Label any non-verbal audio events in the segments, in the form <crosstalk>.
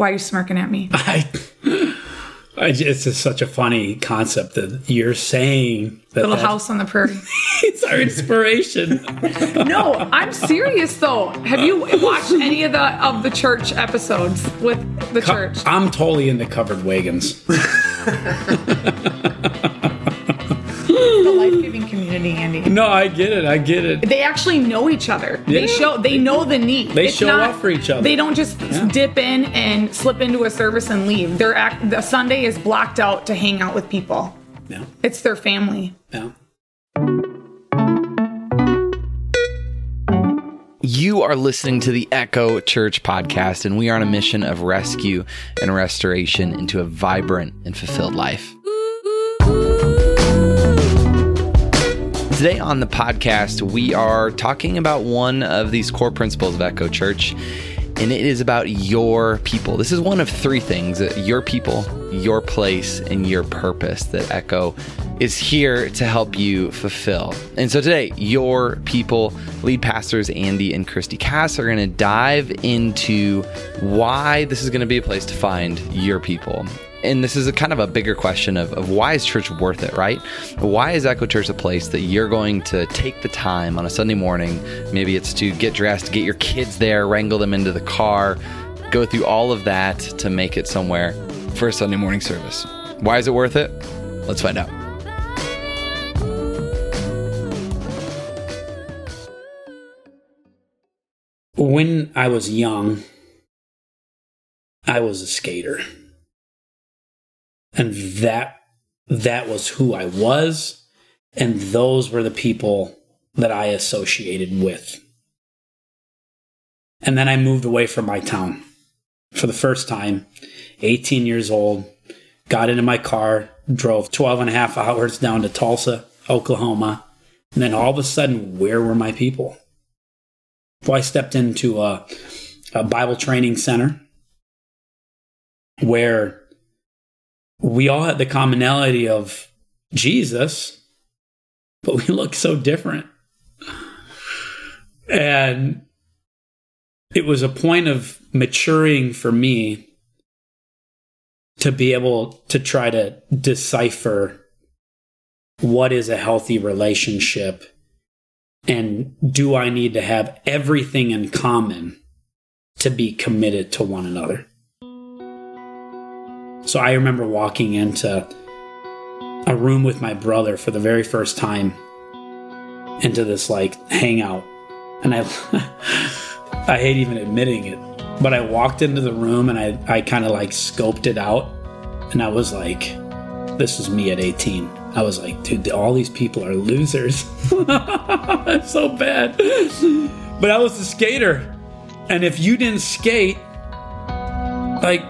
Why are you smirking at me? <laughs> I, I it's just such a funny concept that you're saying that Little that- house on the prairie. <laughs> it's our inspiration. No, I'm serious though. Have you watched any of the of the church episodes with the church? I'm totally into covered wagons. <laughs> The life community, Andy. No, I get it. I get it. They actually know each other. They show they know the need. They show up for each other. They don't just dip in and slip into a service and leave. They're act, the Sunday is blocked out to hang out with people. No, It's their family. no. You are listening to the Echo Church podcast, and we are on a mission of rescue and restoration into a vibrant and fulfilled life. Today on the podcast, we are talking about one of these core principles of Echo Church, and it is about your people. This is one of three things uh, your people, your place, and your purpose that Echo is here to help you fulfill. And so today, your people, lead pastors Andy and Christy Cass, are going to dive into why this is going to be a place to find your people. And this is a kind of a bigger question of, of why is church worth it, right? Why is Echo Church a place that you're going to take the time on a Sunday morning? Maybe it's to get dressed, get your kids there, wrangle them into the car, go through all of that to make it somewhere for a Sunday morning service. Why is it worth it? Let's find out. When I was young, I was a skater. And that that was who I was and those were the people that I associated with. And then I moved away from my town for the first time, 18 years old, got into my car, drove 12 and a half hours down to Tulsa, Oklahoma. And then all of a sudden, where were my people? Well, I stepped into a, a Bible training center where we all had the commonality of Jesus, but we look so different. And it was a point of maturing for me to be able to try to decipher what is a healthy relationship and do I need to have everything in common to be committed to one another? So I remember walking into a room with my brother for the very first time into this like hangout. And I <laughs> I hate even admitting it, but I walked into the room and I, I kind of like scoped it out and I was like, this is me at 18. I was like, dude, all these people are losers. <laughs> So bad. But I was a skater. And if you didn't skate, like,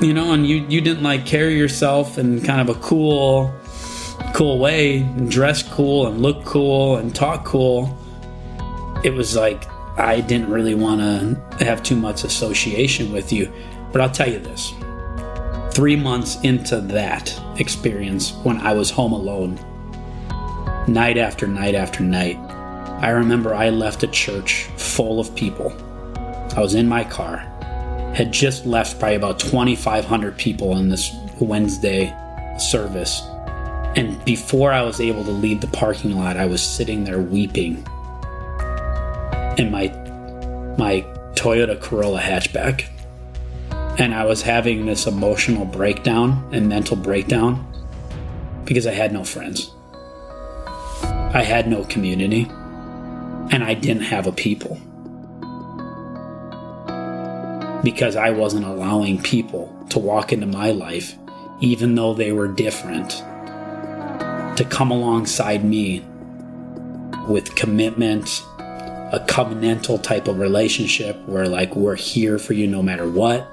you know, and you, you didn't like carry yourself in kind of a cool, cool way, and dress cool and look cool and talk cool, it was like I didn't really want to have too much association with you. But I'll tell you this three months into that experience, when I was home alone, night after night after night, I remember I left a church full of people. I was in my car, had just left probably about 2,500 people in this Wednesday service. And before I was able to leave the parking lot, I was sitting there weeping in my my Toyota Corolla hatchback. And I was having this emotional breakdown and mental breakdown because I had no friends. I had no community. And I didn't have a people. Because I wasn't allowing people to walk into my life, even though they were different, to come alongside me with commitment, a covenantal type of relationship where, like, we're here for you no matter what.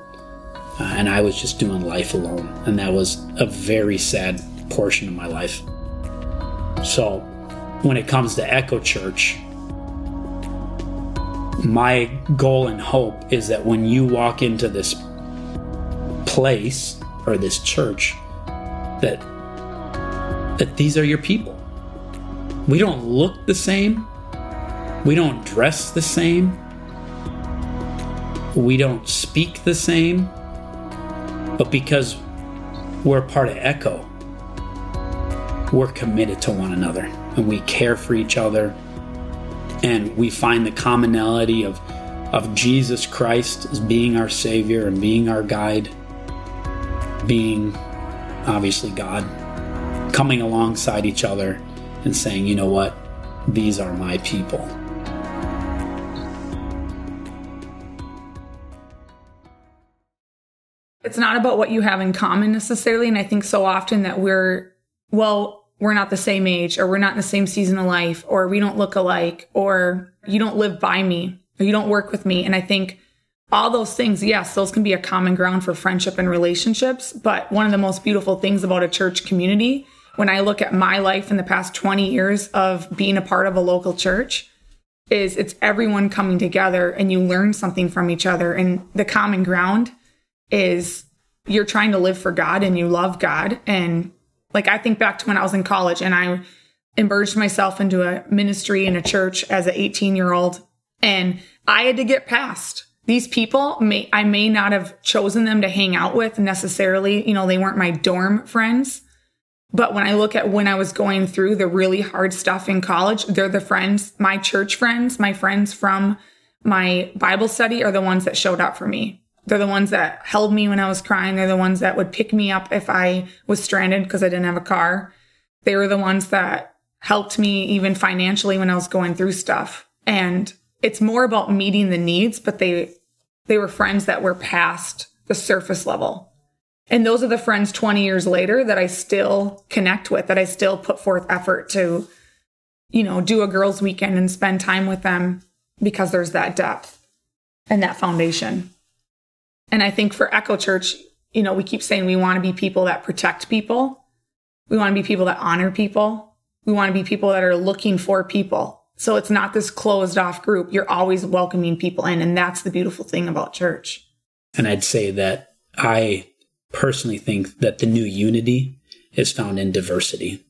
Uh, and I was just doing life alone. And that was a very sad portion of my life. So, when it comes to Echo Church, my goal and hope is that when you walk into this place or this church, that that these are your people. We don't look the same. We don't dress the same. We don't speak the same. But because we're part of Echo, we're committed to one another and we care for each other and we find the commonality of of Jesus Christ as being our savior and being our guide being obviously God coming alongside each other and saying you know what? These are my people. It's not about what you have in common necessarily and i think so often that we're well we're not the same age or we're not in the same season of life or we don't look alike or you don't live by me or you don't work with me. And I think all those things, yes, those can be a common ground for friendship and relationships. But one of the most beautiful things about a church community, when I look at my life in the past 20 years of being a part of a local church, is it's everyone coming together and you learn something from each other. And the common ground is you're trying to live for God and you love God and like I think back to when I was in college and I immersed myself into a ministry in a church as an 18 year old and I had to get past these people may I may not have chosen them to hang out with necessarily, you know, they weren't my dorm friends. But when I look at when I was going through the really hard stuff in college, they're the friends, my church friends, my friends from my Bible study are the ones that showed up for me. They're the ones that held me when I was crying. They're the ones that would pick me up if I was stranded because I didn't have a car. They were the ones that helped me even financially when I was going through stuff. And it's more about meeting the needs, but they they were friends that were past the surface level. And those are the friends 20 years later that I still connect with, that I still put forth effort to, you know, do a girls' weekend and spend time with them because there's that depth and that foundation. And I think for Echo Church, you know, we keep saying we want to be people that protect people. We want to be people that honor people. We want to be people that are looking for people. So it's not this closed off group. You're always welcoming people in. And that's the beautiful thing about church. And I'd say that I personally think that the new unity is found in diversity.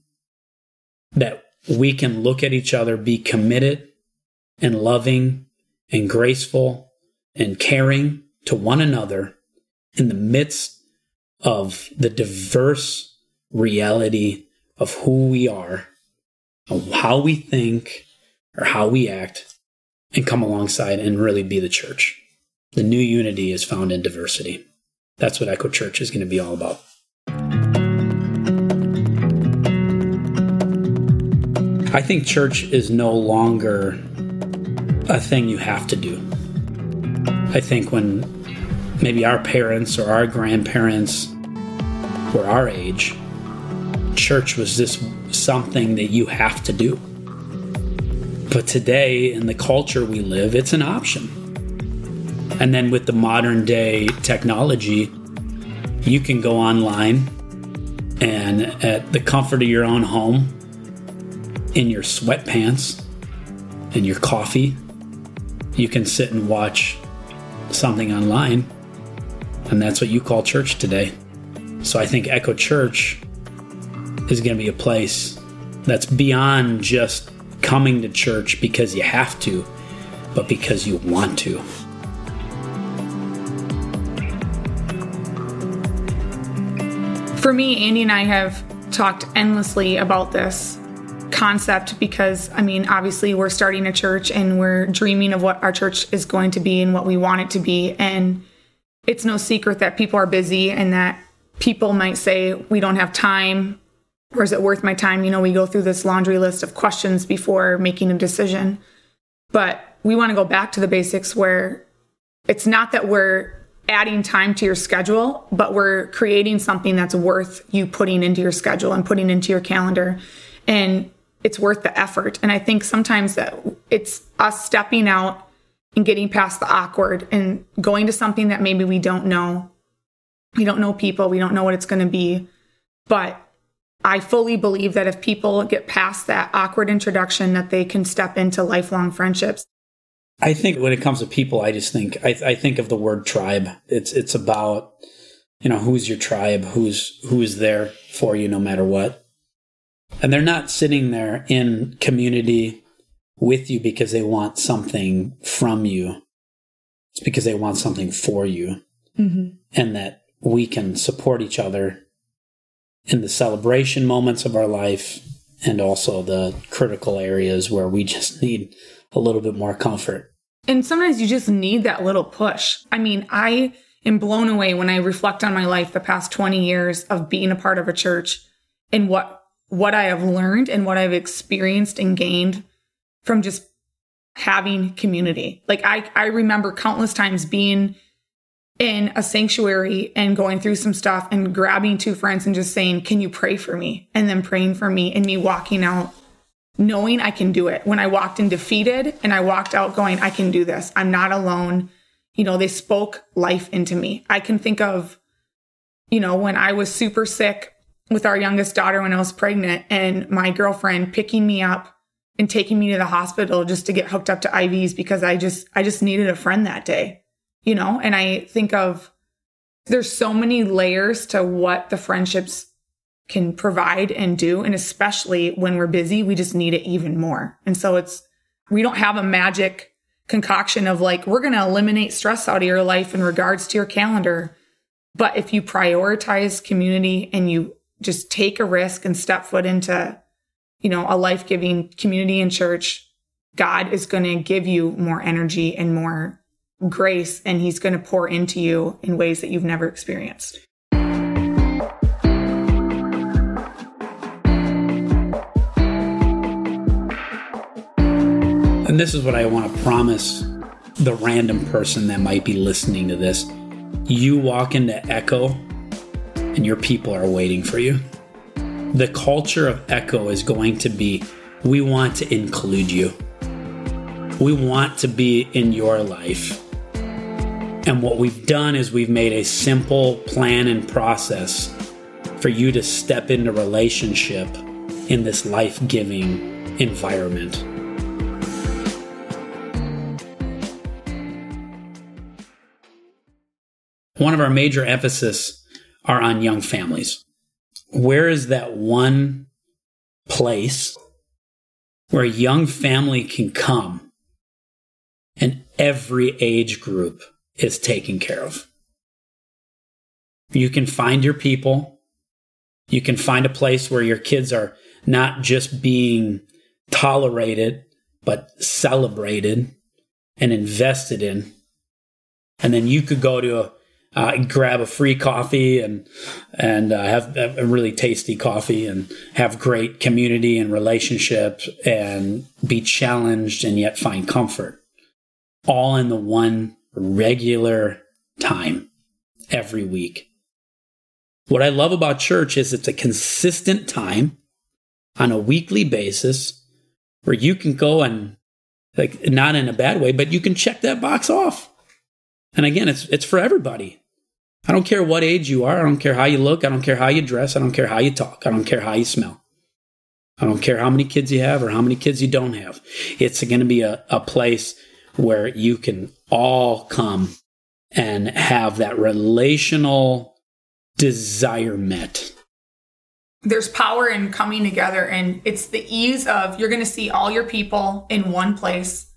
That we can look at each other, be committed and loving and graceful and caring to one another in the midst of the diverse reality of who we are, of how we think, or how we act, and come alongside and really be the church. The new unity is found in diversity. That's what Echo Church is going to be all about. I think church is no longer a thing you have to do. I think when maybe our parents or our grandparents were our age, church was just something that you have to do. But today, in the culture we live, it's an option. And then with the modern day technology, you can go online and at the comfort of your own home, in your sweatpants and your coffee, you can sit and watch something online. And that's what you call church today. So I think Echo Church is going to be a place that's beyond just coming to church because you have to, but because you want to. For me, Andy and I have talked endlessly about this concept because, I mean, obviously we're starting a church and we're dreaming of what our church is going to be and what we want it to be. And it's no secret that people are busy and that people might say, we don't have time. Or is it worth my time? You know, we go through this laundry list of questions before making a decision. But we want to go back to the basics where it's not that we're adding time to your schedule, but we're creating something that's worth you putting into your schedule and putting into your calendar. And it's worth the effort. And I think sometimes that it's us stepping out and getting past the awkward and going to something that maybe we don't know. We don't know people, we don't know what it's going to be. But I fully believe that if people get past that awkward introduction, that they can step into lifelong friendships. I think when it comes to people, I just think I, I think of the word tribe. It's it's about you know who's your tribe, who's who's there for you no matter what, and they're not sitting there in community with you because they want something from you. It's because they want something for you, mm-hmm. and that we can support each other in the celebration moments of our life and also the critical areas where we just <laughs> need a little bit more comfort. And sometimes you just need that little push. I mean, I am blown away when I reflect on my life the past 20 years of being a part of a church and what what I have learned and what I've experienced and gained from just having community. Like I I remember countless times being in a sanctuary and going through some stuff and grabbing two friends and just saying, "Can you pray for me?" and then praying for me and me walking out knowing I can do it. When I walked in defeated and I walked out going, I can do this. I'm not alone. You know, they spoke life into me. I can think of, you know, when I was super sick with our youngest daughter when I was pregnant and my girlfriend picking me up and taking me to the hospital just to get hooked up to IVs because I just, I just needed a friend that day, you know? And I think of, there's so many layers to what the friendships can provide and do. And especially when we're busy, we just need it even more. And so it's, we don't have a magic concoction of like, we're going to eliminate stress out of your life in regards to your calendar. But if you prioritize community and you just take a risk and step foot into, you know, a life giving community and church, God is going to give you more energy and more grace, and He's going to pour into you in ways that you've never experienced. And this is what I want to promise the random person that might be listening to this. You walk into Echo and your people are waiting for you. The culture of Echo is going to be we want to include you. We want to be in your life. And what we've done is we've made a simple plan and process for you to step into relationship in this life giving environment. one of our major emphasis are on young families. Where is that one place where a young family can come and every age group is taken care of? You can find your people. You can find a place where your kids are not just being tolerated, but celebrated and invested in. And then you could go to a uh, grab a free coffee and and uh, have a really tasty coffee and have great community and relationships and be challenged and yet find comfort all in the one regular time every week. What i love about church is it's a consistent time on a weekly basis where you can go and like not in a bad way but you can check that box off. And again it's it's for everybody I don't care what age you are. I don't care how you look. I don't care how you dress. I don't care how you talk. I don't care how you smell. I don't care how many kids you have or how many kids you don't have. It's going to be a, a place where you can all come and have that relational desire met. There's power in coming together, and it's the ease of you're going to see all your people in one place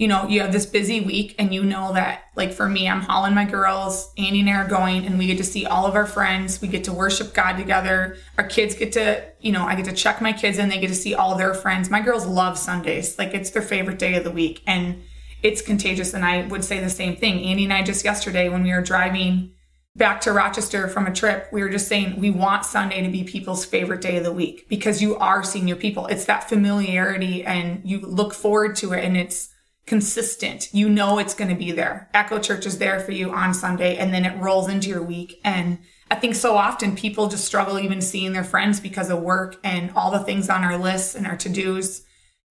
you know, you have this busy week and you know that, like for me, I'm hauling my girls, Andy and I are going, and we get to see all of our friends. We get to worship God together. Our kids get to, you know, I get to check my kids and they get to see all their friends. My girls love Sundays. Like it's their favorite day of the week. And it's contagious. And I would say the same thing. Andy and I just yesterday, when we were driving back to Rochester from a trip, we were just saying we want Sunday to be people's favorite day of the week because you are seeing your people. It's that familiarity and you look forward to it. And it's, consistent. You know it's going to be there. Echo Church is there for you on Sunday and then it rolls into your week. And I think so often people just struggle even seeing their friends because of work and all the things on our lists and our to-dos.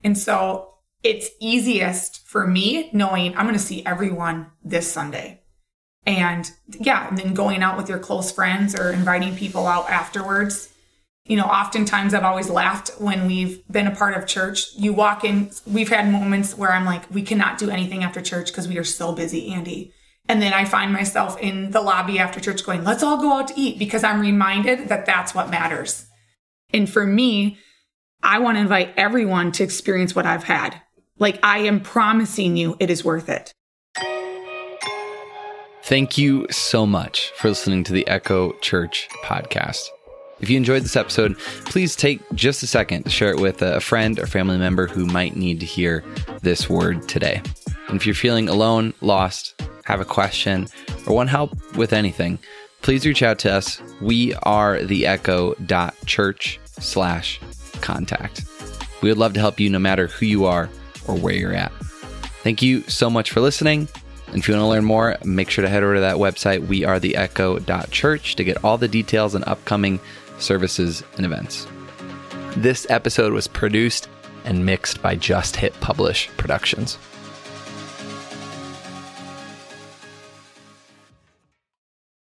And so it's easiest for me knowing I'm going to see everyone this Sunday. And yeah, and then going out with your close friends or inviting people out afterwards you know, oftentimes I've always laughed when we've been a part of church. You walk in, we've had moments where I'm like, we cannot do anything after church because we are so busy, Andy. And then I find myself in the lobby after church going, let's all go out to eat because I'm reminded that that's what matters. And for me, I want to invite everyone to experience what I've had. Like I am promising you it is worth it. Thank you so much for listening to the Echo Church podcast. If you enjoyed this episode, please take just a second to share it with uh, a friend or family member who might need to hear this word today. And if you're feeling alone, lost, have a question, or want help with anything, please reach out to us. We are the echo.church slash contact. We would love to help you no matter who you are or where you're at. Thank you so much for listening. And if you want to learn more, make sure to head over to that website, we are the wearetheecho.church, to get all the details and upcoming services and events. This episode was produced and mixed by Just Hit Publish Productions.